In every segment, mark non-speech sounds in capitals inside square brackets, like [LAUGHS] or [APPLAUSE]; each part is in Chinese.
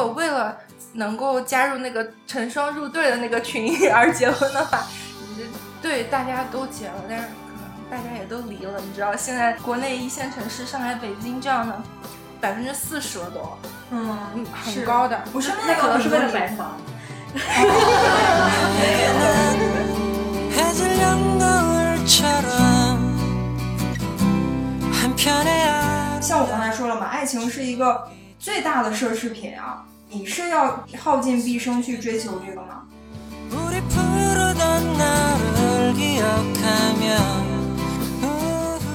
果为了能够加入那个成双入对的那个群而结婚的话，对大家都结了，但是可能大家也都离了。你知道现在国内一线城市，上海、北京这样的百分之四十了都，嗯，很高的。我身边那可能是为了买房。[LAUGHS] 像我刚才说了嘛，爱情是一个最大的奢侈品啊！你是要耗尽毕生去追求这个吗？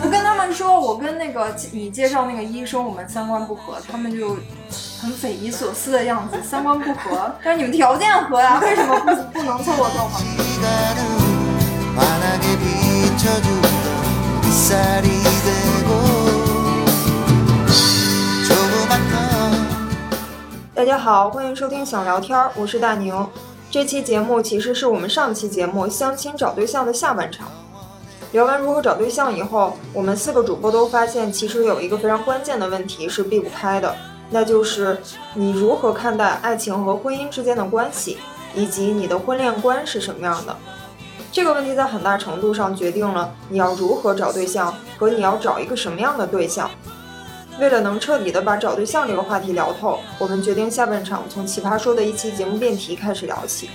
我跟他们说，我跟那个你介绍那个医生，我们三观不合，他们就很匪夷所思的样子，三观不合，但是你们条件合呀，为什么不不能凑合凑合？大家好，欢迎收听想聊天，我是大宁。这期节目其实是我们上期节目相亲找对象的下半场。聊完如何找对象以后，我们四个主播都发现，其实有一个非常关键的问题是避不开的，那就是你如何看待爱情和婚姻之间的关系，以及你的婚恋观是什么样的。这个问题在很大程度上决定了你要如何找对象和你要找一个什么样的对象。为了能彻底的把找对象这个话题聊透，我们决定下半场从奇葩说的一期节目辩题开始聊起。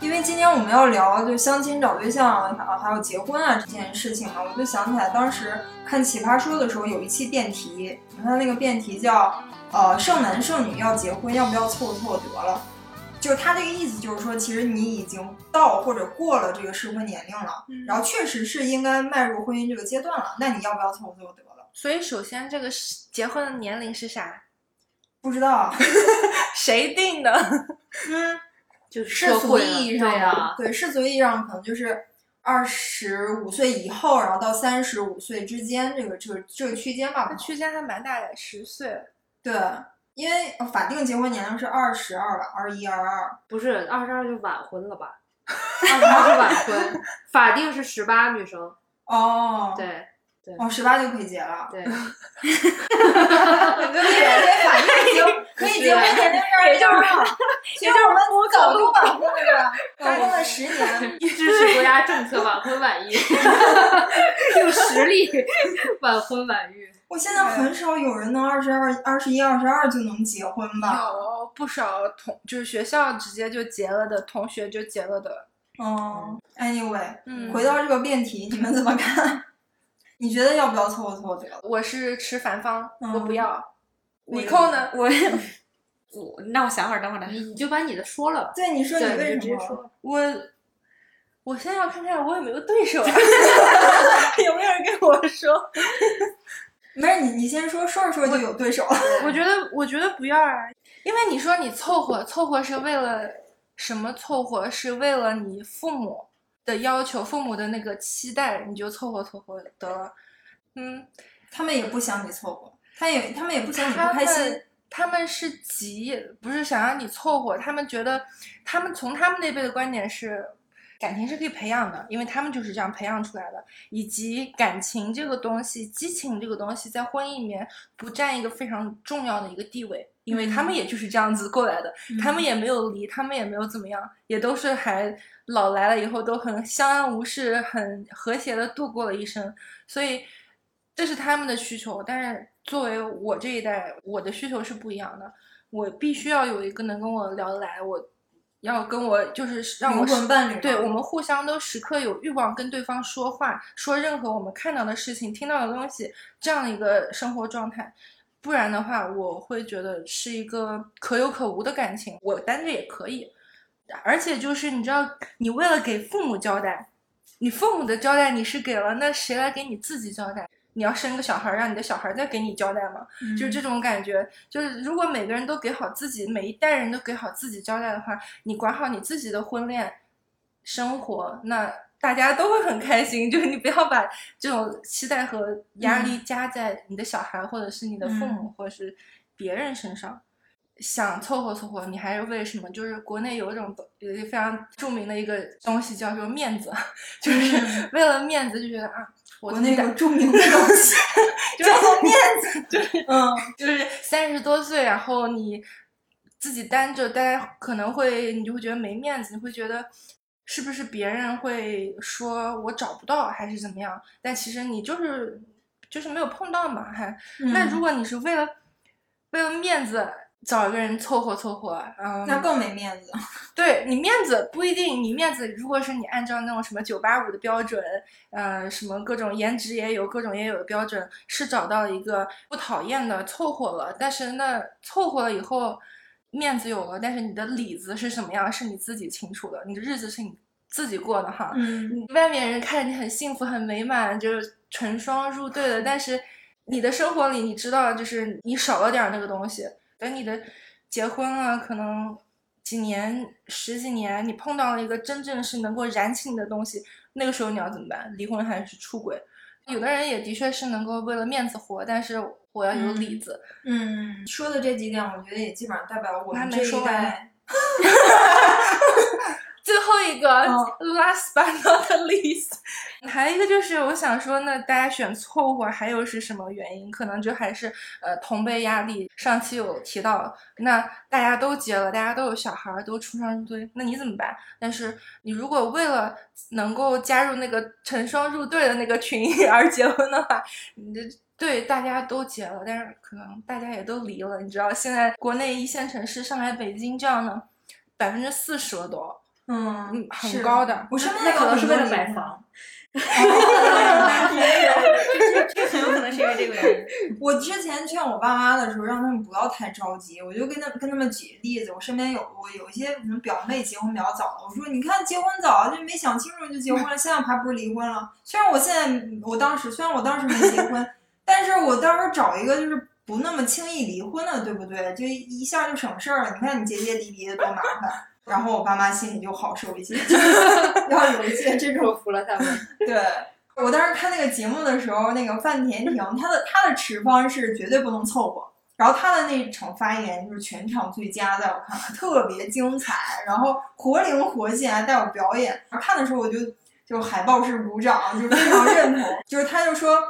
因为今天我们要聊就相亲找对象啊，还有结婚啊这件事情嘛，我就想起来当时看奇葩说的时候有一期辩题，他那个辩题叫呃剩男剩女要结婚要不要凑合凑合得了。就是他这个意思，就是说，其实你已经到或者过了这个适婚年龄了，然后确实是应该迈入婚姻这个阶段了。那你要不要凑合就得了？所以，首先这个结婚的年龄是啥？不知道，[LAUGHS] [LAUGHS] 谁定的？嗯，就是世俗意义上的，对世俗意义上可能就是二十五岁以后，然后到三十五岁之间这个这个这个区间吧。区间还蛮大的，十岁。对。因为法定结婚年龄是二十二吧，二十一、二二，不是二十二就晚婚了吧？[LAUGHS] 二十二是晚婚，法定是十八，女生。哦，对对，哦，十八就可以结了。对，哈哈哈因为法定结 [LAUGHS] 可以结婚年龄是二十二，其实我们早就晚婚了，[LAUGHS] 对吧？晚婚了十年，支持国家政策，晚婚晚育，用实力晚婚晚育。我现在很少有人能二十二、二十一、二十二就能结婚吧？有不少同就是学校直接就结了的同学就结了的。哦，anyway，回到这个辩题，你们怎么看？[LAUGHS] 你觉得要不要凑合凑合得了？我是持反方，我不要。你扣呢？我我那我想会儿，等会儿来，你就把你的说了。对，你说你为什么？我我先要看看我有没有对手 [LAUGHS] [LAUGHS] 有没有人跟我说。没事，你你先说，说着说着就有对手。[LAUGHS] 我觉得，我觉得不要啊，因为你说你凑合凑合是为了什么？凑合是为了你父母的要求，父母的那个期待，你就凑合凑合得了。嗯，他们也不想你凑合，他也他们也不想你不开心。他们是急，不是想让你凑合。他们觉得，他们从他们那辈的观点是。感情是可以培养的，因为他们就是这样培养出来的。以及感情这个东西，激情这个东西，在婚姻里面不占一个非常重要的一个地位，因为他们也就是这样子过来的，他们也没有离，他们也没有怎么样，也都是还老来了以后都很相安无事，很和谐的度过了一生。所以这是他们的需求，但是作为我这一代，我的需求是不一样的，我必须要有一个能跟我聊得来，我。要跟我就是让我魂伴侣对我们互相都时刻有欲望跟对方说话，说任何我们看到的事情、听到的东西，这样的一个生活状态。不然的话，我会觉得是一个可有可无的感情。我单着也可以，而且就是你知道，你为了给父母交代，你父母的交代你是给了，那谁来给你自己交代？你要生个小孩，让你的小孩再给你交代吗？就是这种感觉。就是如果每个人都给好自己，每一代人都给好自己交代的话，你管好你自己的婚恋生活，那大家都会很开心。[LAUGHS] 就是你不要把这种期待和压力加在你的小孩，或者是你的父母，或者是别人身上。想凑合凑合，你还是为什么？就是国内有一种有一个非常著名的一个东西叫做面子，[LAUGHS] 就是为了面子就觉得啊。我国内有著名的东西 [LAUGHS] 叫做面子，就是嗯，就是三十多岁，然后你自己单着，大家可能会你就会觉得没面子，你会觉得是不是别人会说我找不到还是怎么样？但其实你就是就是没有碰到嘛，还那如果你是为了为了面子找一个人凑合凑合，嗯，那更没面子。[LAUGHS] 对你面子不一定，你面子如果是你按照那种什么九八五的标准，呃，什么各种颜值也有，各种也有的标准，是找到一个不讨厌的凑合了，但是那凑合了以后，面子有了，但是你的里子是什么样，是你自己清楚的，你的日子是你自己过的哈。嗯，你外面人看着你很幸福很美满，就是成双入对的，但是你的生活里你知道，就是你少了点儿那个东西。等你的结婚了，可能几年、十几年，你碰到了一个真正是能够燃起你的东西，那个时候你要怎么办？离婚还是出轨？有的人也的确是能够为了面子活，但是我要有里子。嗯，说的这几点，我觉得也基本上代表我们这一还没说完代。[LAUGHS] [LAUGHS] [LAUGHS] 最后一个、嗯 last but not least，还有一个就是我想说，那大家选错误还有是什么原因？可能就还是呃同辈压力。上期有提到，那大家都结了，大家都有小孩儿，都出双入对，那你怎么办？但是你如果为了能够加入那个成双入对的那个群而结婚的话，你这。对，大家都结了，但是可能大家也都离了。你知道，现在国内一线城市，上海、北京这样的，百分之四十了都。嗯嗯，很高的。我身边有那可能是为了买房。[LAUGHS] 这这很有可能是因为这个原因。[LAUGHS] 我之前劝我爸妈的时候，让他们不要太着急，我就跟他跟他们举例子。我身边有我有一些什么表妹结婚比较早的，我说你看结婚早就没想清楚就结婚了，现在还不是离婚了？虽然我现在我当时虽然我当时没结婚，但是我到时候找一个就是不那么轻易离婚的，对不对？就一下就省事儿了。你看你结结离离的多麻烦，然后我爸妈心里就好受一些，[LAUGHS] 就是要有一些这种说服了他们。对，我当时看那个节目的时候，那个范甜甜，她的她的持方是绝对不能凑合。然后她的那场发言就是全场最佳，在我看来特别精彩，然后活灵活现，还带有表演。看的时候我就就海报式鼓掌，就非常认同。[LAUGHS] 就是他就说，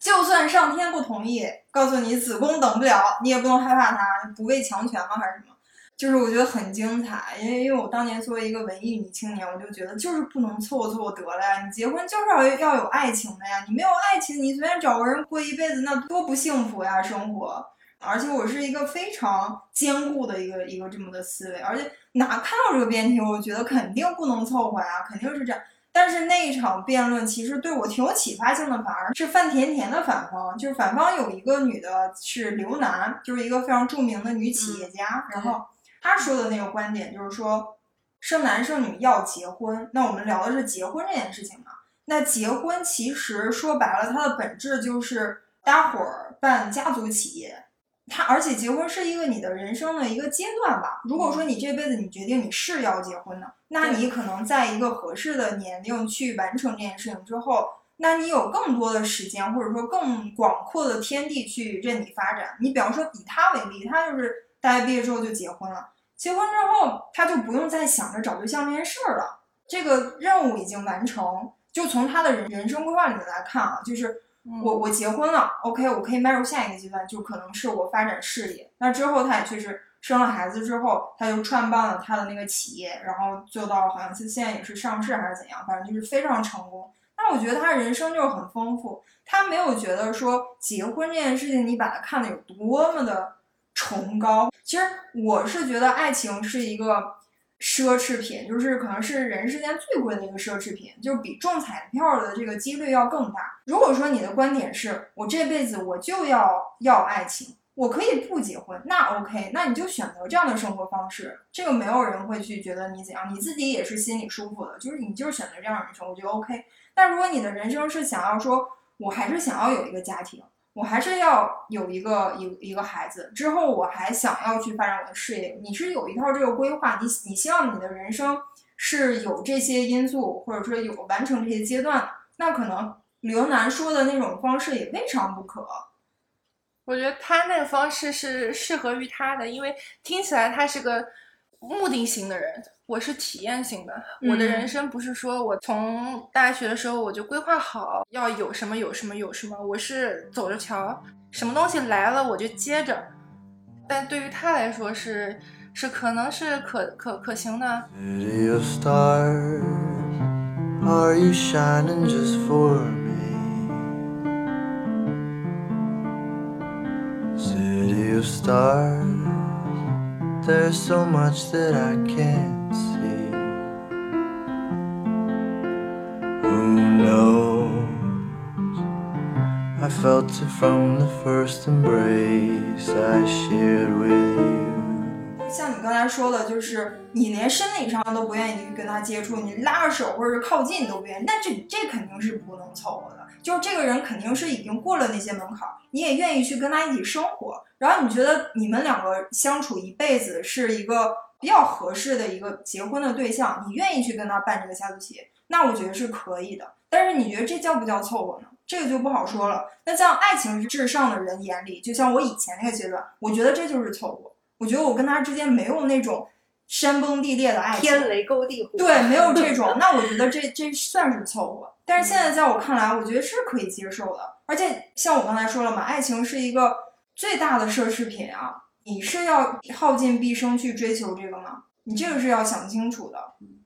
就算上天不同意，告诉你子宫等不了，你也不能害怕它，不畏强权吗？还是什么？就是我觉得很精彩，因为因为我当年作为一个文艺女青年，我就觉得就是不能凑合凑合得了呀，你结婚就是要要有爱情的呀，你没有爱情，你随便找个人过一辈子，那多不幸福呀，生活。而且我是一个非常坚固的一个一个这么的思维，而且哪看到这个辩题，我觉得肯定不能凑合呀，肯定是这样。但是那一场辩论其实对我挺有启发性的，反而是范甜甜的反方，就是反方有一个女的是刘楠，就是一个非常著名的女企业家，然后她说的那个观点就是说，生男生女要结婚。那我们聊的是结婚这件事情嘛？那结婚其实说白了，它的本质就是搭伙儿办家族企业。它而且结婚是一个你的人生的一个阶段吧。如果说你这辈子你决定你是要结婚的，那你可能在一个合适的年龄去完成这件事情之后，那你有更多的时间或者说更广阔的天地去任你发展。你比方说以他为例，他就是大学毕业之后就结婚了，结婚之后他就不用再想着找对象这件事儿了，这个任务已经完成。就从他的人人生规划里面来看啊，就是。我我结婚了，OK，我可以迈入下一个阶段，就可能是我发展事业。那之后他也确实生了孩子之后，他就创办了他的那个企业，然后做到好像是现在也是上市还是怎样，反正就是非常成功。但我觉得他人生就是很丰富，他没有觉得说结婚这件事情你把它看得有多么的崇高。其实我是觉得爱情是一个。奢侈品就是可能是人世间最贵的一个奢侈品，就是比中彩票的这个几率要更大。如果说你的观点是我这辈子我就要要爱情，我可以不结婚，那 OK，那你就选择这样的生活方式，这个没有人会去觉得你怎样，你自己也是心里舒服的，就是你就是选择这样的人生，我觉得 OK。但如果你的人生是想要说，我还是想要有一个家庭。我还是要有一个一一个孩子，之后我还想要去发展我的事业。你是有一套这个规划，你你希望你的人生是有这些因素，或者说有完成这些阶段，那可能刘楠说的那种方式也未尝不可。我觉得他那个方式是适合于他的，因为听起来他是个目的型的人，我是体验型的。我的人生不是说我从大学的时候我就规划好要有什么有什么有什么，我是走着瞧，什么东西来了我就接着。但对于他来说是是可能是可可可行的。City of stars, are you shining just for me? City of stars, there's so much that I can't see. Who knows? I felt it from the first embrace I shared with you. 像你刚才说的，就是你连生理上都不愿意去跟他接触，你拉着手或者是靠近你都不愿意，那这这肯定是不能凑合的。就是这个人肯定是已经过了那些门槛儿，你也愿意去跟他一起生活，然后你觉得你们两个相处一辈子是一个比较合适的一个结婚的对象，你愿意去跟他办这个家族企业，那我觉得是可以的。但是你觉得这叫不叫凑合呢？这个就不好说了。那像爱情至上的人眼里，就像我以前那个阶段，我觉得这就是凑合。我觉得我跟他之间没有那种山崩地裂的爱情，天雷勾地火。对，没有这种。那我觉得这这算是凑合。但是现在在我看来，我觉得是可以接受的。而且像我刚才说了嘛，爱情是一个最大的奢侈品啊！你是要耗尽毕生去追求这个吗？你这个是要想清楚的。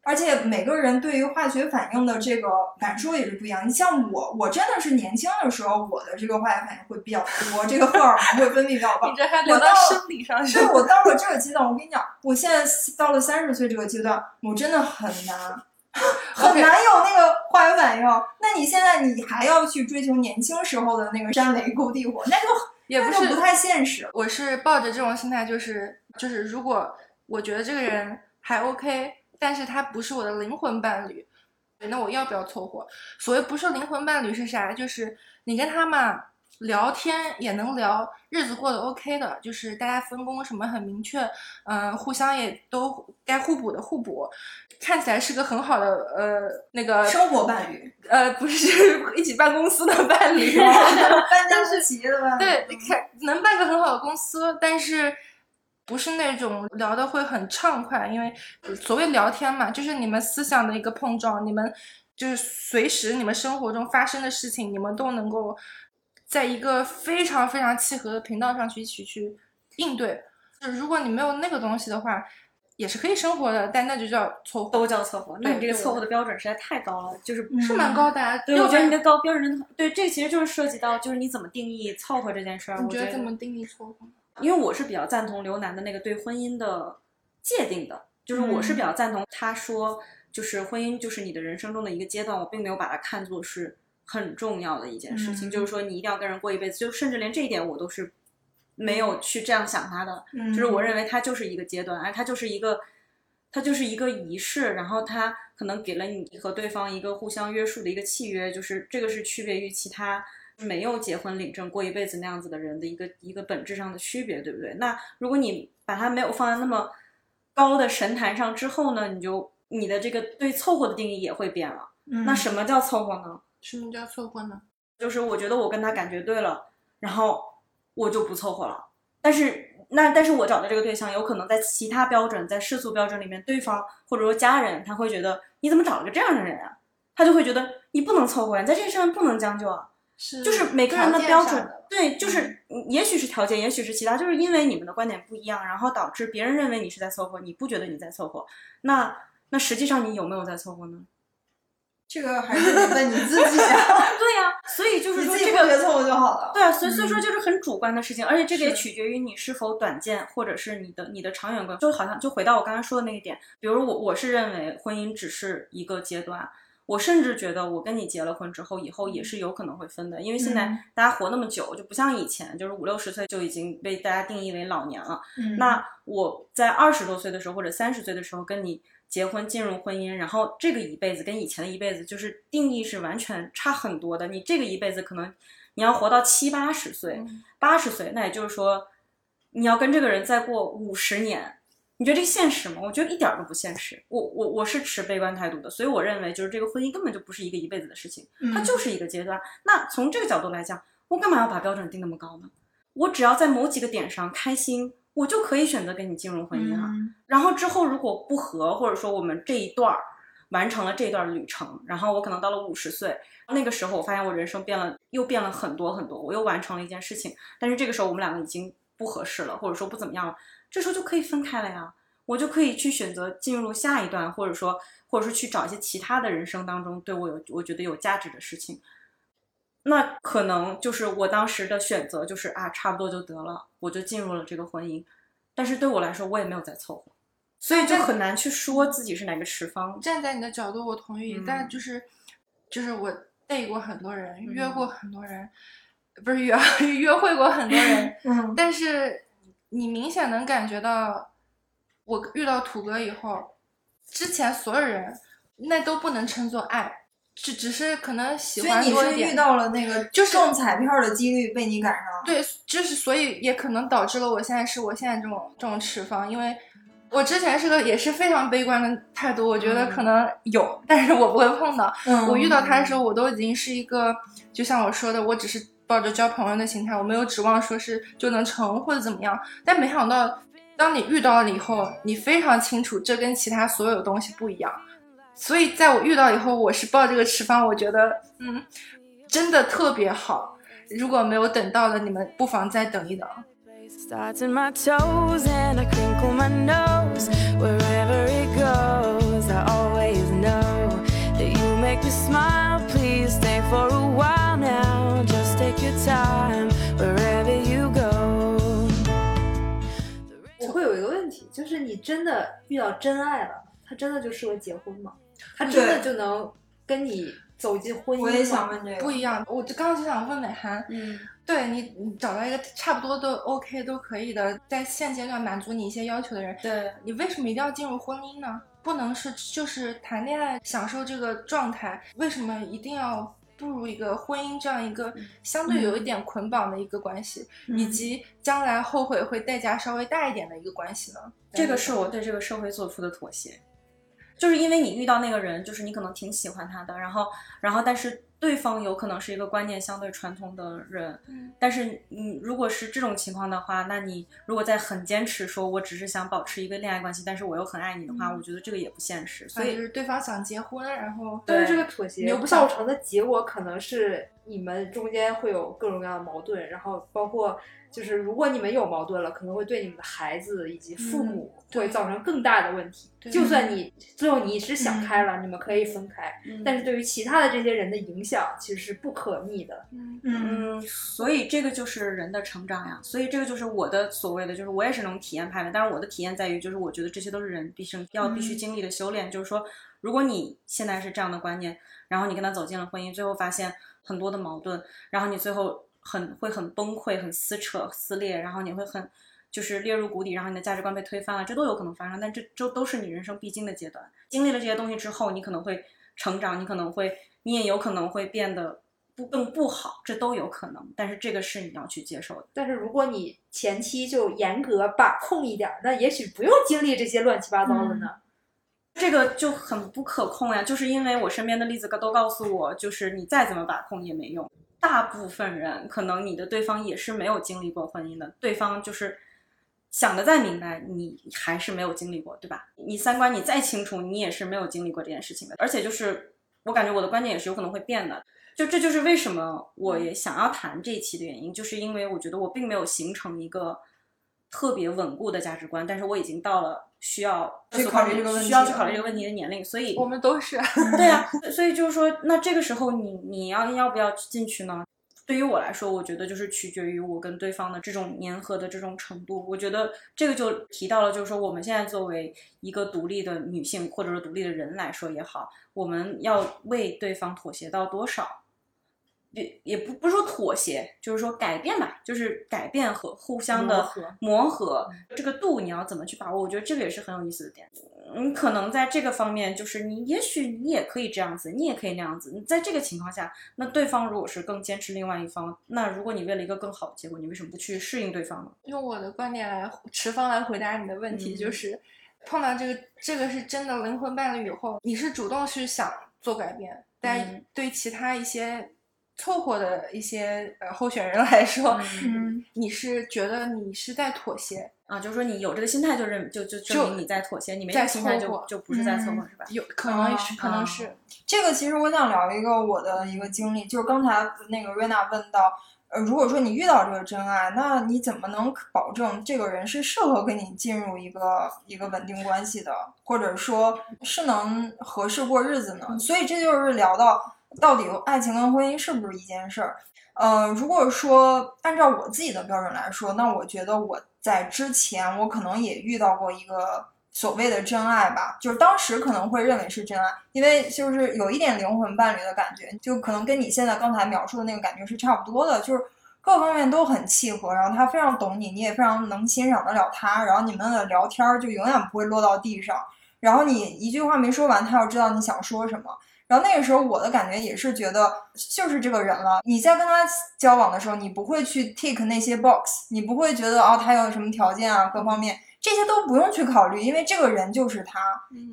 而且每个人对于化学反应的这个感受也是不一样。你像我，我真的是年轻的时候，我的这个化学反应会比较多，这个荷尔蒙会分泌比较高你。这还聊到我到生理上去对。我到了这个阶段，我跟你讲，我现在到了三十岁这个阶段，我真的很难，很难有那个化学反应。那你现在你还要去追求年轻时候的那个山雷勾地火，那就 [LAUGHS] 也不是不太现实。我是抱着这种心态，就是就是，如果我觉得这个人还 OK，但是他不是我的灵魂伴侣，那我要不要凑合？所谓不是灵魂伴侣是啥？就是你跟他嘛聊天也能聊，日子过得 OK 的，就是大家分工什么很明确，嗯、互相也都该互补的互补，看起来是个很好的呃那个生活伴侣，呃不是 [LAUGHS] 一起办公司的伴侣。[LAUGHS] 搬家是企业的伴侣，对，看能办个很好的公司，但是不是那种聊的会很畅快，因为所谓聊天嘛，就是你们思想的一个碰撞，你们就是随时你们生活中发生的事情，你们都能够在一个非常非常契合的频道上去一起去应对。就是如果你没有那个东西的话，也是可以生活的，但那就叫凑合，都叫凑合。那你这个对凑合的标准实在太高了，就是嗯是蛮高的、啊。对，六分我觉得你的高标准真的很对，这个其实就是涉及到就是你怎么定义凑合这件事儿。你我觉觉得怎么定义凑合？因为我是比较赞同刘楠的那个对婚姻的界定的，就是我是比较赞同他说，就是婚姻就是你的人生中的一个阶段，我并没有把它看作是很重要的一件事情，嗯就是说你一定要跟人过一辈子，就甚至连这一点我都是没有去这样想他的，嗯就是我认为他就是一个阶段，而它就是一个，他就是一个仪式，然后他可能给了你和对方一个互相约束的一个契约，就是这个是区别于其他没有结婚领证过一辈子那样子的人的一个一个本质上的区别，对不对？那如果你把它没有放在那么高的神坛上之后呢，你就你的这个对凑合的定义也会变了。嗯那什么叫凑合呢？什么叫凑合呢？就是我觉得我跟他感觉对了，然后我就不凑合了。但是那但是我找的这个对象，有可能在其他标准，在世俗标准里面，对方或者说家人，他会觉得你怎么找了个这样的人啊？他就会觉得你不能凑合呀，你在这个上面不能将就啊。是就是每个人的标准，对，就是嗯也许是条件，也许是其他，就是因为你们的观点不一样，然后导致别人认为你是在凑合，你不觉得你在凑合，那那实际上你有没有在凑合呢？这个还是得问你自己啊，[LAUGHS] 对呀、所以就是说这个自己不觉得凑合就好了。对啊，所以所以嗯说就是很主观的事情，而且这个也取决于你是否短见，或者是你的你的长远观。就好像就回到我刚才说的那一点，比如我我是认为婚姻只是一个阶段，我甚至觉得我跟你结了婚之后，以后也是有可能会分的，因为现在嗯大家活那么久，就不像以前，就是五六十岁就已经被大家定义为老年了。嗯那我在二十多岁的时候或者三十岁的时候跟你结婚进入婚姻，然后这个一辈子跟以前的一辈子就是定义是完全差很多的。你这个一辈子可能你要活到七八十岁嗯，八十岁，那也就是说你要跟这个人再过五十年。你觉得这个现实吗？我觉得一点儿都不现实。我我我是持悲观态度的，所以我认为就是这个婚姻根本就不是一个一辈子的事情。它嗯就是一个阶段。那从这个角度来讲，我干嘛要把标准定那么高呢？我只要在某几个点上开心，我就可以选择跟你进入婚姻啊。嗯然后之后如果不合，或者说我们这一段儿完成了这段旅程，然后我可能到了五十岁，那个时候我发现我人生变了，又变了很多很多，我又完成了一件事情，但是这个时候我们两个已经不合适了，或者说不怎么样了，这时候就可以分开了呀。我就可以去选择进入下一段，或者说，或者说去找一些其他的人生当中对我有我觉得有价值的事情。那可能就是我当时的选择，就是啊，差不多就得了，我就进入了这个婚姻。但是对我来说，我也没有再凑合，所以就很难去说自己是哪个持方。站在你的角度，我同意，嗯但就是就是我 date 过很多人，嗯约过很多人，不是约 [LAUGHS] 约会过很多人，[LAUGHS] 嗯但是你明显能感觉到，我遇到土哥以后，之前所有人那都不能称作爱，只只是可能喜欢多一点。是遇到了那个就是中彩票的几率被你赶上了。对，就是所以也可能导致了我现在是我现在这种这种持方，因为我之前是个也是非常悲观的态度，我觉得可能有，但是我不会碰到。嗯我遇到他的时候，我都已经是一个，就像我说的，我只是抱着交朋友的心态，我没有指望说是就能成或者怎么样。但没想到，当你遇到了以后，你非常清楚这跟其他所有东西不一样。所以在我遇到以后，我是抱这个持方，我觉得嗯，真的特别好。如果没有等到的，你们不妨再等一等。Starts in my toes and I crinkle my nose. Wherever it goes, I always know that you make me smile. Please stay for a while now. Just take your time wherever you go. 我会有一个问题，就是你真的遇到真爱了，他真的就适合结婚吗？他真的就能跟你走进婚姻吗？我也想问这个，不一样，我就刚刚就想问美涵，嗯，对你，你找到一个差不多都 OK 都可以的，在现阶段满足你一些要求的人，对，你为什么一定要进入婚姻呢？不能是就是谈恋爱享受这个状态，为什么一定要步入一个婚姻这样一个相对有一点捆绑的一个关系，以及将来后悔会代价稍微大一点的一个关系呢？这个是我对这个社会做出的妥协，就是因为你遇到那个人，就是你可能挺喜欢他的，然后，然后但是对方有可能是一个观念相对传统的人，嗯。但是你如果是这种情况的话，那你如果在很坚持说我只是想保持一个恋爱关系，但是我又很爱你的话，嗯。我觉得这个也不现实，所以就是对方想结婚，然后但是这个妥协你又不想造成的结果可能是你们中间会有各种各样的矛盾，然后包括就是如果你们有矛盾了，可能会对你们的孩子以及父母会造成更大的问题。对。就算你最后你是想开了，你们可以分开，嗯。但是对于其他的这些人的影响其实是不可逆的。嗯所以这个就是人的成长呀，所以这个就是我的所谓的，就是我也是能体验派的，但是我的体验在于，就是我觉得这些都是人必生要必须经历的修炼，就是说，如果你现在是这样的观念，然后你跟他走进了婚姻，最后发现很多的矛盾，然后你最后很会很崩溃、很撕扯、撕裂，然后你会很就是跌入谷底，然后你的价值观被推翻了，这都有可能发生，但这这都是你人生必经的阶段。经历了这些东西之后，你可能会成长，你可能会，你也有可能会变得不更不好，这都有可能。但是这个是你要去接受的。但是如果你前期就严格把控一点儿，那也许不用经历这些乱七八糟的呢。这个就很不可控呀，就是因为我身边的例子都告诉我，就是你再怎么把控也没用。大部分人可能你的对方也是没有经历过婚姻的，对方就是想的再明白，你还是没有经历过，对吧？你三观你再清楚，你也是没有经历过这件事情的。而且就是我感觉我的观点也是有可能会变的，就这就是为什么我也想要谈这一期的原因，就是因为我觉得我并没有形成一个特别稳固的价值观，但是我已经到了需要去考虑这个问题需要去考虑这个问题的年龄，所以我们都是。[LAUGHS] 对啊、所以就是说，那这个时候你你要要不要进去呢？对于我来说，我觉得就是取决于我跟对方的这种粘合的这种程度。我觉得这个就提到了，就是说我们现在作为一个独立的女性或者说独立的人来说也好，我们要为对方妥协到多少？也也不不是说妥协，就是说改变吧，就是改变和互相的磨合磨合这个度你要怎么去把握？我觉得这个也是很有意思的点。你可能在这个方面，就是你也许你也可以这样子，你也可以那样子。你在这个情况下，那对方如果是更坚持另外一方，那如果你为了一个更好的结果，你为什么不去适应对方呢？用我的观点来持方来回答你的问题，嗯就是碰到这个这个是真的灵魂伴侣以后，你是主动去想做改变，但嗯对其他一些凑合的一些呃候选人来说，嗯你是觉得你是在妥协，啊，就是说你有这个心态，就认就就证就明你在妥协，你没在这个心态就就不是在凑合，嗯是吧？有可能是、可能啊是，这个其实我想聊一个我的一个经历，就是刚才那个瑞娜问到，呃，如果说你遇到这个真爱，那你怎么能保证这个人是适合跟你进入一个一个稳定关系的，或者说是能合适过日子呢？所以这就是聊到到底爱情跟婚姻是不是一件事儿。呃，如果说按照我自己的标准来说，那我觉得我在之前我可能也遇到过一个所谓的真爱吧，就是当时可能会认为是真爱，因为就是有一点灵魂伴侣的感觉，就可能跟你现在刚才描述的那个感觉是差不多的，就是各方面都很契合，然后他非常懂你，你也非常能欣赏得了他，然后你们的聊天就永远不会落到地上，然后你一句话没说完，他要知道你想说什么。然后那个时候我的感觉也是觉得就是这个人了。你在跟他交往的时候，你不会去 tick 那些 box，你不会觉得哦他有什么条件啊各方面这些都不用去考虑，因为这个人就是他，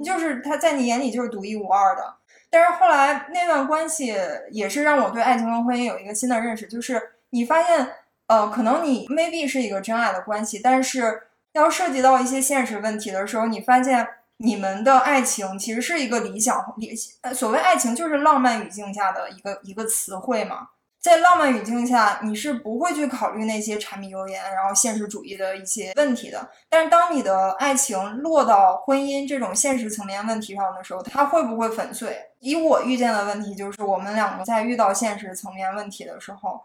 就是他在你眼里就是独一无二的。但是后来那段关系也是让我对爱情跟婚姻有一个新的认识，就是你发现呃可能你 maybe 是一个真爱的关系，但是要涉及到一些现实问题的时候，你发现。你们的爱情其实是一个理想理呃，所谓爱情就是浪漫语境下的一个一个词汇嘛。在浪漫语境下，你是不会去考虑那些柴米油盐，然后现实主义的一些问题的。但是当你的爱情落到婚姻这种现实层面问题上的时候，它会不会粉碎？以我遇见的问题就是，我们两个在遇到现实层面问题的时候，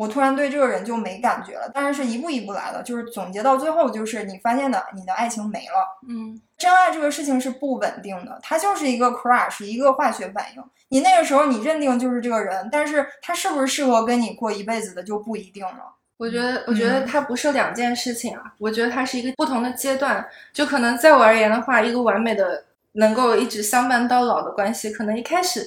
我突然对这个人就没感觉了。但是是一步一步来的，就是总结到最后，就是你发现的你的爱情没了。嗯，真爱这个事情是不稳定的，它就是一个 crush，一个化学反应。你那个时候你认定就是这个人，但是他是不是适合跟你过一辈子的就不一定了。我觉得，我觉得它不是两件事情啊，我觉得它是一个不同的阶段。就可能在我而言的话，一个完美的能够一直相伴到老的关系，可能一开始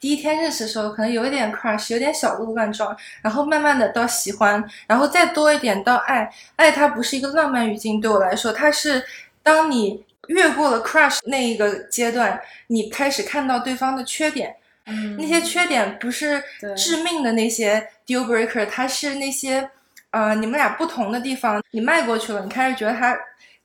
第一天认识的时候，可能有一点 crush，有点小鹿乱撞，然后慢慢的到喜欢，然后再多一点到爱。爱它不是一个浪漫语境，对我来说，它是当你越过了 crush 那一个阶段，你开始看到对方的缺点。嗯那些缺点不是致命的那些 deal breaker，它是那些呃你们俩不同的地方，你迈过去了，你开始觉得他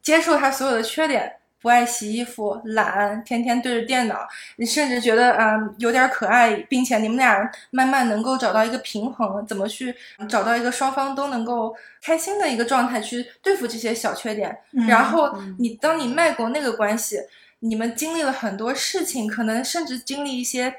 接受他所有的缺点，不爱洗衣服、懒，天天对着电脑，你甚至觉得嗯、有点可爱，并且你们俩慢慢能够找到一个平衡，怎么去找到一个双方都能够开心的一个状态去对付这些小缺点，嗯然后你当你迈过那个关系，你们经历了很多事情，可能甚至经历一些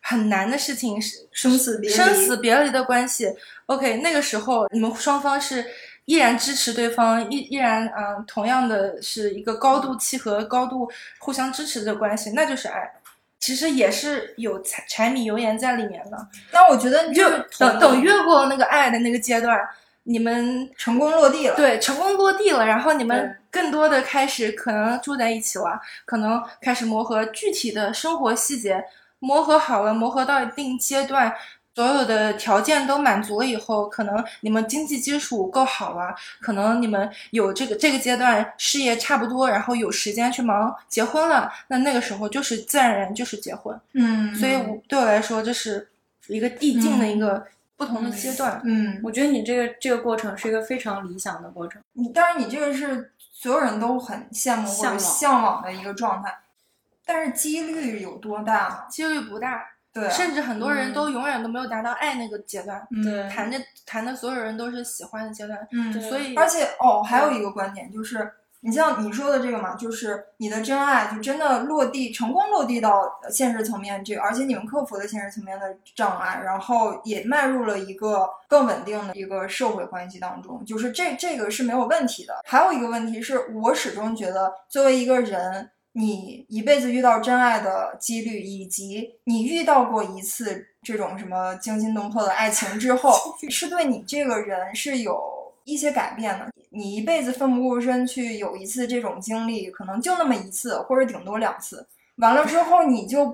很难的事情，是生死生死别离的关系。OK，那个时候你们双方是依然支持对方，依依然嗯、呃同样的是一个高度契合、高度互相支持的关系，那就是爱。其实也是有柴柴米油盐在里面的。那我觉得就就等等越过那个爱的那个阶段，你们成功落地了。对，成功落地了，然后你们更多的开始可能住在一起了，可能开始磨合具体的生活细节，磨合好了，磨合到一定阶段，所有的条件都满足了以后，可能你们经济基础够好了，可能你们有这个这个阶段事业差不多，然后有时间去忙结婚了，那那个时候就是自然而然就是结婚，嗯，所以我对我来说这是一个递进的一个不同的阶段。嗯，我觉得你这个这个过程是一个非常理想的过程。你当然你这个是所有人都很羡慕或者向往向往的一个状态，但是几率有多大呢？几率不大，对啊，甚至很多人都永远都没有达到爱那个阶段，嗯。对。谈的谈的所有人都是喜欢的阶段，嗯，所以而且哦，还有一个观点就是，你像你说的这个嘛，就是你的真爱就真的落地，成功落地到现实层面这个，而且你们克服了现实层面的障碍，然后也迈入了一个更稳定的一个社会关系当中，就是这这个是没有问题的。还有一个问题是我始终觉得，作为一个人。你一辈子遇到真爱的几率，以及你遇到过一次这种什么惊心动魄的爱情之后，[LAUGHS] 是对你这个人是有一些改变的。你一辈子奋不顾身去有一次这种经历，可能就那么一次，或者顶多两次。完了之后，你就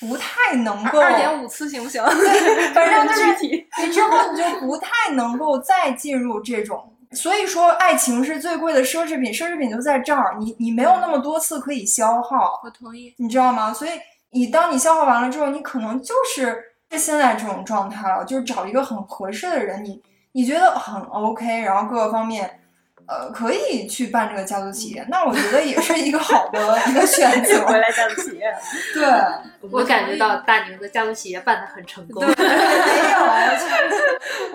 不太能够二点五次行不行？对，反正 [LAUGHS] 就是体你之后你就不太能够再进入这种。所以说，爱情是最贵的奢侈品，奢侈品就在这儿，你你没有那么多次可以消耗，我同意。你知道吗？所以你当你消耗完了之后，你可能就是是现在这种状态了，就是找一个很合适的人，你你觉得很 OK，然后各个方面。呃，可以去办这个家族企业，那我觉得也是一个好的一个选择。回来家族企业，对，我感觉到大宁的家族企业办得很成功。对，没有，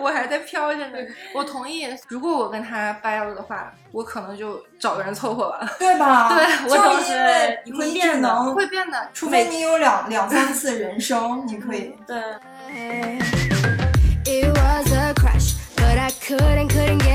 [LAUGHS] 我还在飘着呢。我同意，如果我跟他掰了的话，我可能就找个人凑合吧，对吧？对，我就就是因为你会变的会变的，除非你有两两三次人生，你可以。对，It was a crush, but I couldn't, couldn't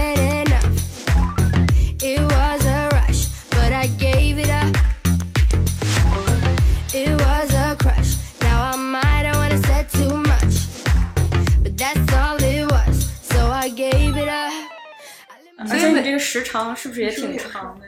而且你这个时长是不是也挺长的？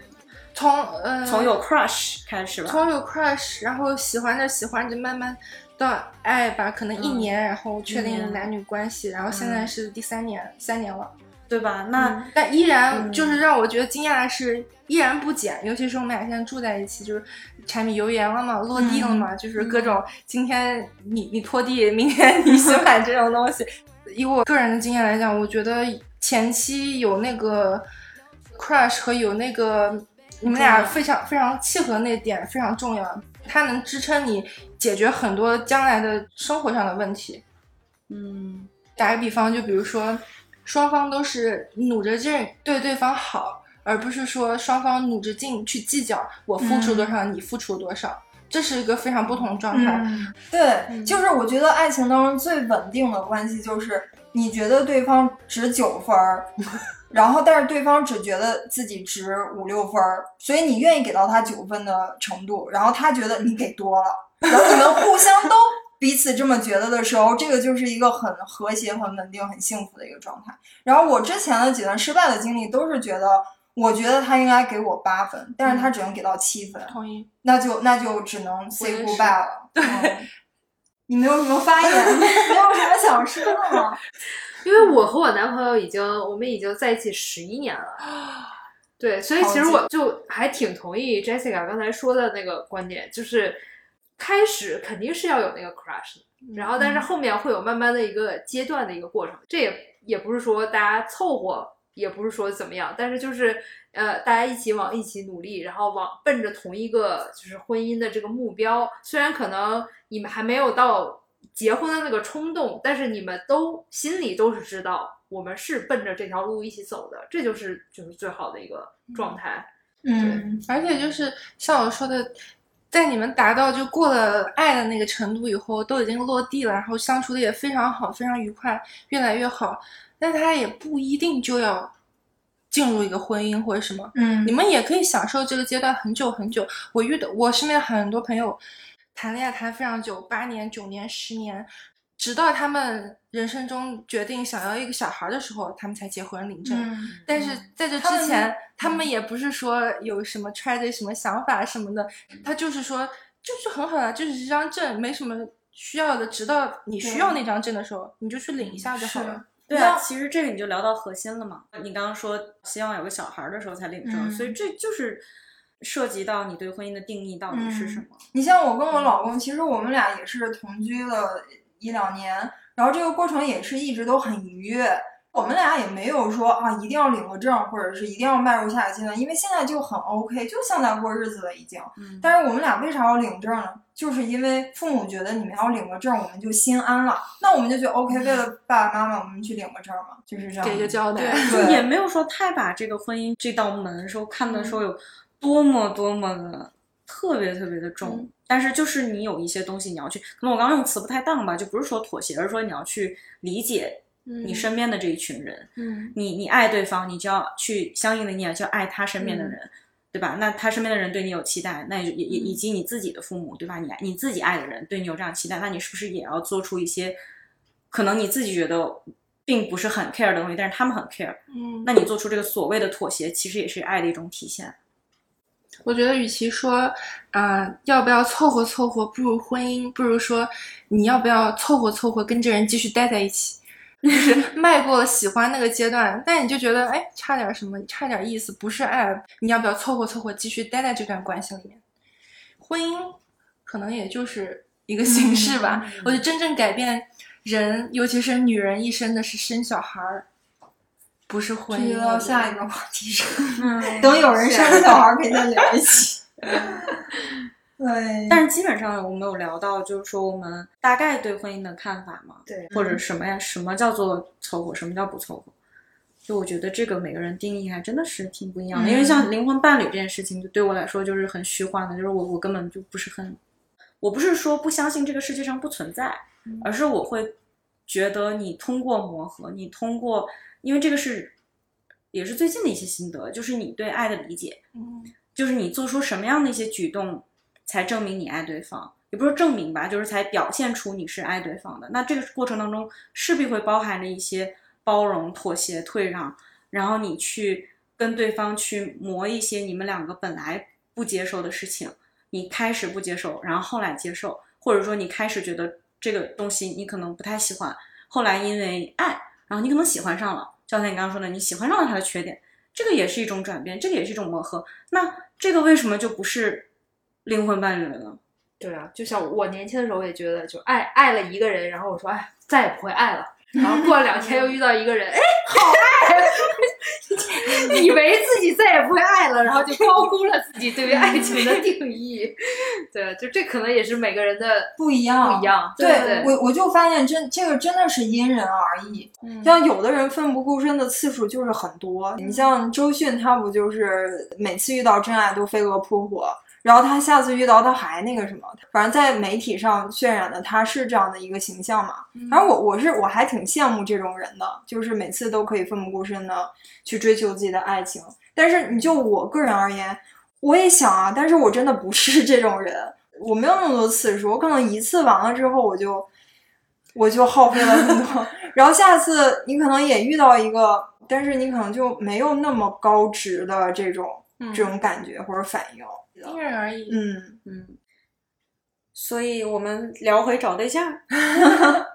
从呃从有 crush 开始吧。从有 crush，然后喜欢着喜欢着，慢慢到爱吧，可能一年，然后确定嗯男女关系，然后现在是第三年，三年了。对吧？那但依然就是让我觉得惊讶的是，依然不减，尤其是我们俩现在住在一起，就是柴米油盐了嘛，落地了嘛，就是各种今天你你拖地，明天你洗碗这种东西。[LAUGHS] 以我个人的经验来讲，我觉得前期有那个 crush 和有那个你们俩非常非常契合那点非常重要，它能支撑你解决很多将来的生活上的问题。嗯，打个比方，就比如说，双方都是努着劲对对方好，而不是说双方努着劲去计较我付出多少，你付出多少，这是一个非常不同的状态。嗯，对，就是我觉得爱情当中最稳定的关系就是你觉得对方值九分儿，[LAUGHS] 然后但是对方只觉得自己值五六分儿，所以你愿意给到他九分的程度，然后他觉得你给多了，[LAUGHS] 然后你们互相都彼此这么觉得的时候，这个就是一个很和谐、很稳定、很幸福的一个状态。然后我之前的几段失败的经历都是觉得。我觉得他应该给我八分，但是他只能给到七分，同意。那就那就只能 say goodbye 了。对、你没有什么发言，[LAUGHS] 没有什么想说的吗？因为我和我男朋友已经，我们已经在一起十一年了。对，所以其实我就还挺同意 Jessica 刚才说的那个观点，就是开始肯定是要有那个 crush，的然后但是后面会有慢慢的一个阶段的一个过程。这也也不是说大家凑合，也不是说怎么样，但是就是呃，大家一起往一起努力，然后往奔着同一个就是婚姻的这个目标。虽然可能你们还没有到结婚的那个冲动，但是你们都心里都是知道，我们是奔着这条路一起走的，这就是就是最好的一个状态。嗯，而且就是像我说的，在你们达到就过了爱的那个程度以后，都已经落地了，然后相处的也非常好，非常愉快，越来越好。但他也不一定就要进入一个婚姻或者什么，嗯你们也可以享受这个阶段很久很久。我遇到我身边很多朋友谈恋爱谈非常久，八年、九年、十年，直到他们人生中决定想要一个小孩的时候，他们才结婚领证。嗯但是在这之前，他们也不是说有什么揣着什么想法什么的，他就是说就是很好啊，就是这张证没什么需要的，直到你需要那张证的时候，你就去领一下就好了。对啊，其实这个你就聊到核心了嘛。你刚刚说希望有个小孩儿的时候才领证，嗯所以这就是涉及到你对婚姻的定义到底是什么。你像我跟我老公，其实我们俩也是同居了一两年，然后这个过程也是一直都很愉悦。我们俩也没有说啊，一定要领个证，或者是一定要迈入下一个阶段，因为现在就很 OK，就像在过日子了已经。嗯但是我们俩为啥要领证呢？就是因为父母觉得你们要领个证，我们就心安了。那我们就觉得 OK，为了爸爸妈妈，我们去领个证嘛，就是这样。给个交代。对也没有说太把这个婚姻这道门说看的说有多么多么的特别特别的重，但是就是你有一些东西你要去，可能我刚刚用词不太当吧，就不是说妥协，而是说你要去理解你身边的这一群人，嗯你你爱对方，你就要去相应的你也就爱他身边的人。对吧？那他身边的人对你有期待，那也也也以及你自己的父母，对吧？你你自己爱的人对你有这样期待，那你是不是也要做出一些可能你自己觉得并不是很 care 的东西，但是他们很 care，嗯，那你做出这个所谓的妥协，其实也是爱的一种体现。我觉得与其说啊、要不要凑合凑合步入婚姻，不如说你要不要凑合凑合跟这人继续待在一起。就 [LAUGHS] 是迈过了喜欢那个阶段，但你就觉得哎，差点什么，差点意思，不是爱，你要不要凑合凑合继续待在这段关系里面？婚姻可能也就是一个形式吧。我觉得真正改变人，尤其是女人一生的是生小孩儿，不是婚姻。到下一个话题上，嗯，等有人生小孩可以再聊一起。[LAUGHS] 对，但是基本上我们有聊到，就是说我们大概对婚姻的看法嘛，对或者什么呀？什么叫做凑合，什么叫不凑合？就我觉得这个每个人定义还真的是挺不一样的，因为像灵魂伴侣这件事情，就对我来说就是很虚幻的，就是我我根本就不是很，我不是说不相信这个世界上不存在，而是我会觉得你通过磨合，你通过，因为这个是也是最近的一些心得，就是你对爱的理解，嗯就是你做出什么样的一些举动，才证明你爱对方，也不是证明吧，就是才表现出你是爱对方的。那这个过程当中势必会包含着一些包容、妥协、退让，然后你去跟对方去磨一些你们两个本来不接受的事情，你开始不接受，然后后来接受，或者说你开始觉得这个东西你可能不太喜欢，后来因为爱，然后你可能喜欢上了，就像你刚刚说的，你喜欢上了他的缺点。这个也是一种转变，这个也是一种磨合。那这个为什么就不是灵魂伴侣了呢？对啊，就像我年轻的时候也觉得，就爱爱了一个人，然后我说哎，再也不会爱了。然后过了两天又遇到一个人，哎，好爱，[LAUGHS] 以为自己再也不会爱了，然后就高估了自己对于爱情的定义。[LAUGHS] 对，就这可能也是每个人的不一样，不一样。对对我我就发现真这个真的是因人而异。嗯像有的人奋不顾身的次数就是很多，你像周迅，他不就是每次遇到真爱都飞蛾扑火，然后他下次遇到他还那个什么，反正在媒体上渲染的他是这样的一个形象嘛。反正我我是我还挺羡慕这种人的，就是每次都可以奋不顾身的去追求自己的爱情。但是你就我个人而言，我也想啊，但是我真的不是这种人，我没有那么多次数，我可能一次完了之后我就我就耗费了很多，[LAUGHS] 然后下次你可能也遇到一个，但是你可能就没有那么高值的这种、这种感觉或者反应。因人而异。嗯，嗯，所以我们聊回找对象。[LAUGHS]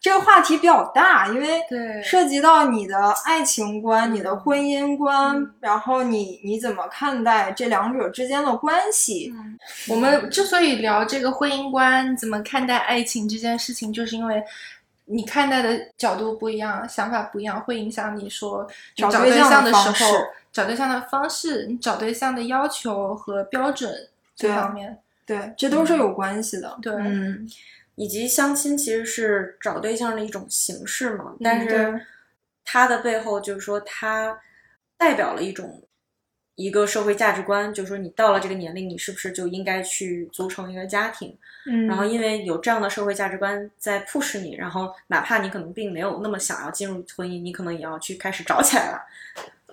这个话题比较大，因为对涉及到你的爱情观、你的嗯婚姻观，然后你你怎么看待这两者之间的关系？我们之所以聊这个婚姻观，怎么看待爱情这件事情，就是因为你看待的角度不一样，想法不一样，会影响你说找找对象的时候式，找对象的方式，你找对象的要求和标准这方面。对，这都是有关系的。对嗯，以及相亲其实是找对象的一种形式嘛，但对是它的背后就是说它代表了一种一个社会价值观，就是说你到了这个年龄，你是不是就应该去组成一个家庭？嗯然后因为有这样的社会价值观在 push 你，然后哪怕你可能并没有那么想要进入婚姻，你可能也要去开始找起来了，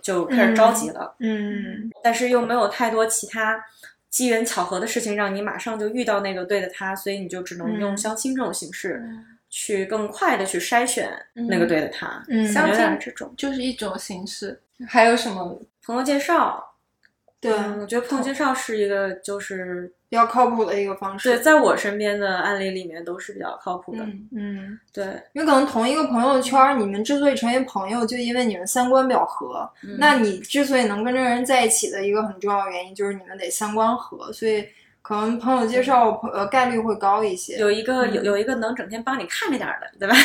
就开始着急了。嗯但是又没有太多其他机缘巧合的事情让你马上就遇到那个对的他，所以你就只能用嗯相亲这种形式去更快的去筛选那个对的他。嗯相亲这种就是一种形式。还有什么？朋友介绍，对，嗯，我觉得朋友介绍是一个就是比较靠谱的一个方式。对，在我身边的案例里面都是比较靠谱的。嗯，嗯，对，因为可能同一个朋友圈儿，你们之所以成为朋友，就因为你们三观比较合。嗯那你之所以能跟这个人在一起的一个很重要的原因，就是你们得三观合，所以可能朋友介绍朋呃概率会高一些。有一个有有一个能整天帮你看着点儿的，对吧？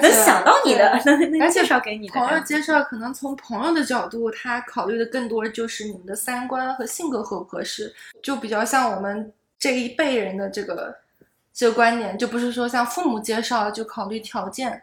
能想到你的，[LAUGHS] 能介绍给你的。朋友介绍可能从朋友的角度，他考虑的更多就是你们的三观和性格合不合适，就比较像我们这一辈人的这个这个观点，就不是说像父母介绍就考虑条件。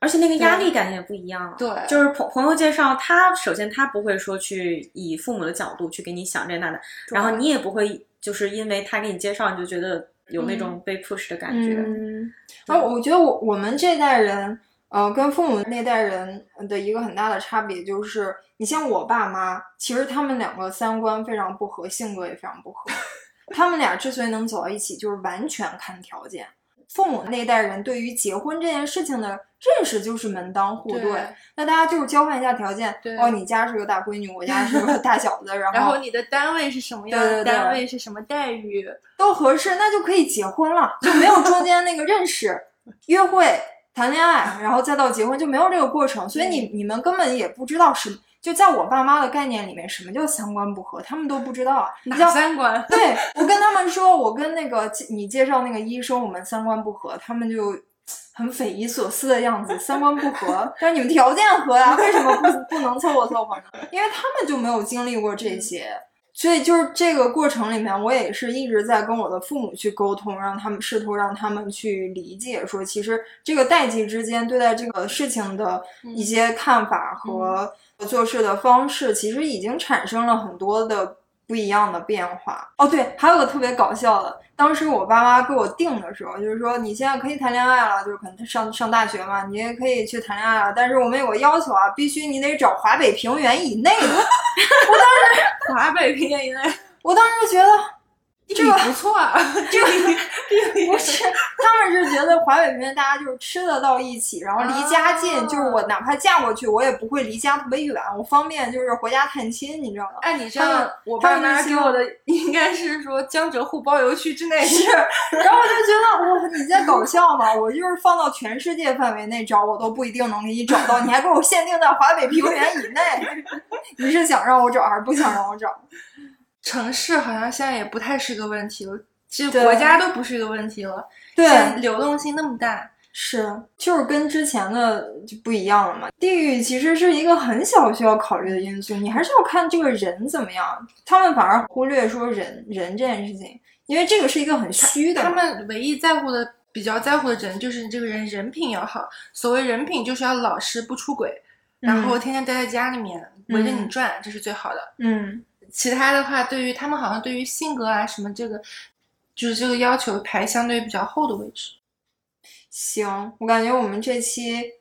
而且那个压力感也不一样。对就是朋朋友介绍，他首先他不会说去以父母的角度去给你想这那的，然后你也不会就是因为他给你介绍，你就觉得有那种被 push 的感觉。嗯，然后我觉得我我们这代人，呃，跟父母那代人的一个很大的差别就是，你像我爸妈，其实他们两个三观非常不合，性格也非常不合。[LAUGHS] 他们俩之所以能走到一起，就是完全看条件。父母那代人对于结婚这件事情的认识就是门当户对，对那大家就是交换一下条件。哦，你家是个大闺女，我家是个大小子，然后然后你的单位是什么样？对对对单位是什么待遇？都合适，那就可以结婚了，就没有中间那个认识、约会、谈恋爱，然后再到结婚，就没有这个过程。所以你你们根本也不知道什么，就在我爸妈的概念里面，什么叫三观不合，他们都不知道。你哪三观？对我跟他们说，我跟那个你介绍那个医生，我们三观不合，他们就很匪夷所思的样子，三观不合，但是你们条件合呀，为什么不不能凑合凑合呢？因为他们就没有经历过这些。所以就是这个过程里面，我也是一直在跟我的父母去沟通，让他们试图让他们去理解，说其实这个代际之间对待这个事情的一些看法和做事的方式，其实已经产生了很多的不一样的变化。哦，对，还有个特别搞笑的，当时我爸妈给我定的时候，就是说你现在可以谈恋爱了，就是可能上上大学嘛，你也可以去谈恋爱了，但是我们有个要求啊，必须你得找华北平原以内的。[LAUGHS] 华北平原以内，我当时就觉得这个不错啊，[LAUGHS] 这个 [LAUGHS] 不是，他们是觉得华北平原大家就是吃得到一起，然后离家近，啊就是我哪怕嫁过去，我也不会离家特别远，我方便就是回家探亲，你知道吗？哎，你知他们道我他爸妈给我的应该是说江浙沪包邮区之内是，[LAUGHS] 然后我就觉得我，你在搞笑吗？我就是放到全世界范围内找，我都不一定能给你找到，你还给我限定在华北平原以内，你是想让我找还是不想让我找？城市好像现在也不太是个问题了，其实国家都不是一个问题了。对流动性那么大，是，就是跟之前的就不一样了嘛。地域其实是一个很小需要考虑的因素，你还是要看这个人怎么样。他们反而忽略说人人这件事情，因为这个是一个很虚的嘛。他们唯一在乎的、比较在乎的人就是这个人人品要好。所谓人品，就是要老实不出轨，然后天天待在家里面围着你嗯转，这是最好的。嗯其他的话，对于他们好像对于性格啊什么这个，就是这个要求排相对比较后的位置。行，我感觉我们这期，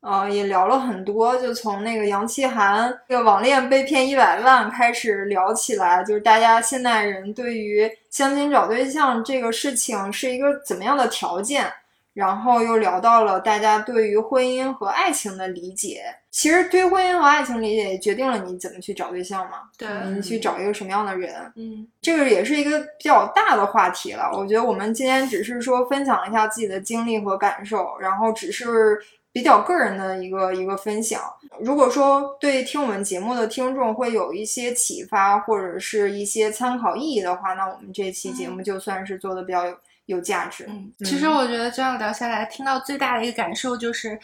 呃，也聊了很多，就从那个杨奇涵这个网恋被骗一百万开始聊起来，就是大家现代人对于相亲找对象这个事情是一个怎么样的条件，然后又聊到了大家对于婚姻和爱情的理解。其实对婚姻和爱情理解也决定了你怎么去找对象嘛，对你去找一个什么样的人。嗯，这个也是一个比较大的话题了。我觉得我们今天只是说分享一下自己的经历和感受，然后只是比较个人的一个一个分享。如果说对听我们节目的听众会有一些启发或者是一些参考意义的话，那我们这期节目就算是做的比较有有价值。嗯，其实我觉得这样聊下来，听到最大的一个感受就是，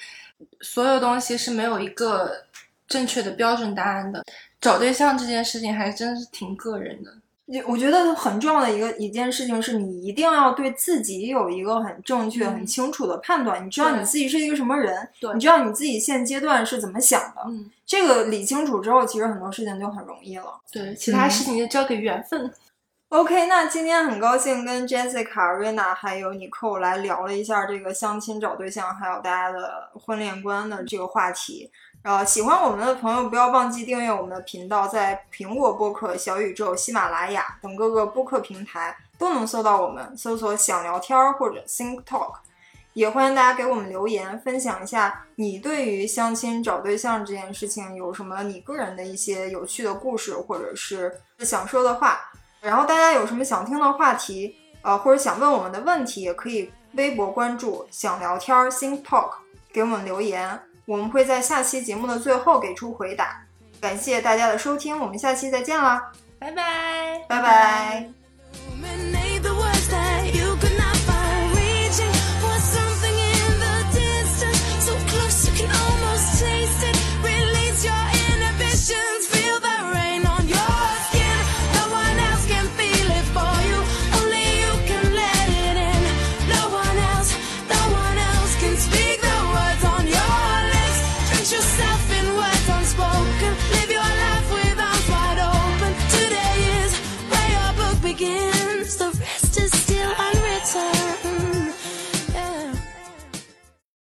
所有东西是没有一个正确的标准答案的。找对象这件事情还真是挺个人的。我觉得很重要的一个一件事情是你一定要对自己有一个很正确、嗯很清楚的判断，你知道你自己是一个什么人，对你知道你自己现阶段是怎么想的。嗯，这个理清楚之后，其实很多事情就很容易了。对，其他事情就交给缘分。OK，那今天很高兴跟 Jessica、Rena 还有 Nicole 来聊了一下这个相亲找对象，还有大家的婚恋观的这个话题。呃，喜欢我们的朋友不要忘记订阅我们的频道，在苹果播客、小宇宙、喜马拉雅等各个播客平台都能搜到我们，搜索“想聊天”或者 “Think Talk”。也欢迎大家给我们留言，分享一下你对于相亲找对象这件事情有什么你个人的一些有趣的故事，或者是想说的话。然后大家有什么想听的话题，呃，或者想问我们的问题，也可以微博关注“想聊天儿 Think Talk” 给我们留言，我们会在下期节目的最后给出回答。感谢大家的收听，我们下期再见啦，拜拜，拜拜。